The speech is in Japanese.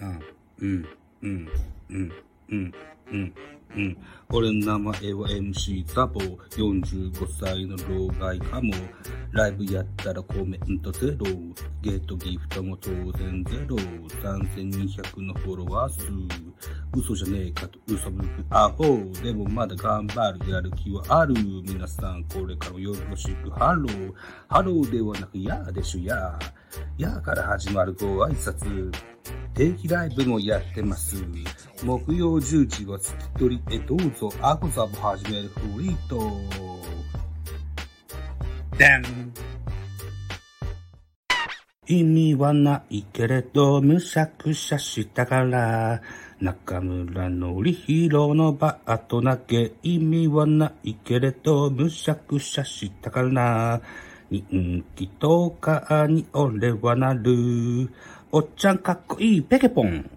うん、うん、うん、うん、うん、うん。俺の名前は MC ザボ。45歳の老害かも。ライブやったらコメントゼロ。ゲートギフトも当然ゼロ。3200のフォロワー数。嘘じゃねえかと嘘ぶくアホ。でもまだ頑張る。やる気はある。皆さん。これからもよろしくハロー。ハローではなくやーでしょやー。やーから始まるご挨拶。定期ライブもやってます。木曜10時は月取りへどうぞ、アコザボ始めるフリート。でん。意味はないけれど、むしゃくしゃしたから、中村のりひろのバート投げ、意味はないけれど、むしゃくしゃしたからな、人気とかに俺はなる。おっちゃんかっこいいペケポン。